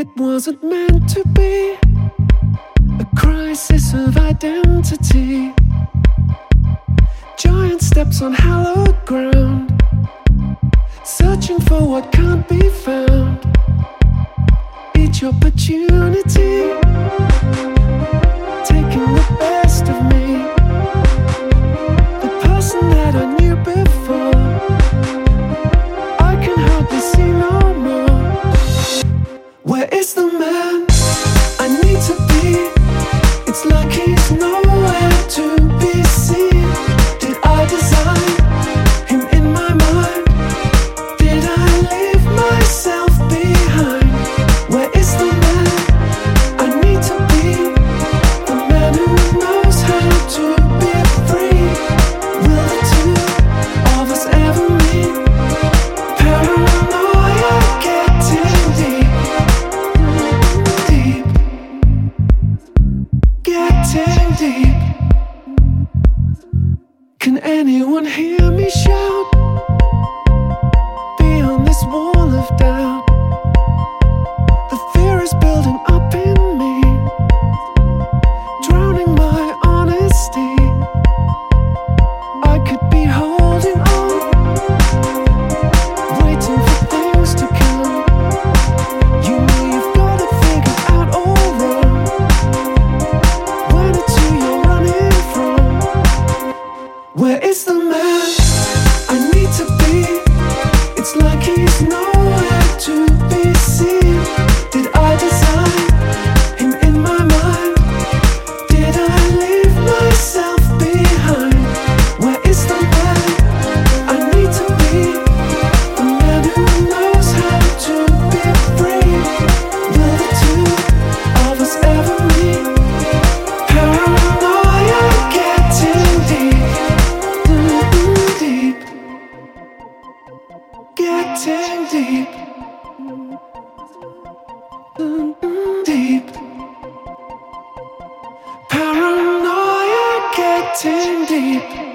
It wasn't meant to be a crisis of identity. Giant steps on hallowed ground, searching for what can't be found. Each opportunity. deep. Can anyone hear me shout? man I need to be. It's like he's not. Connecting deep. Deep. Paranoia getting deep.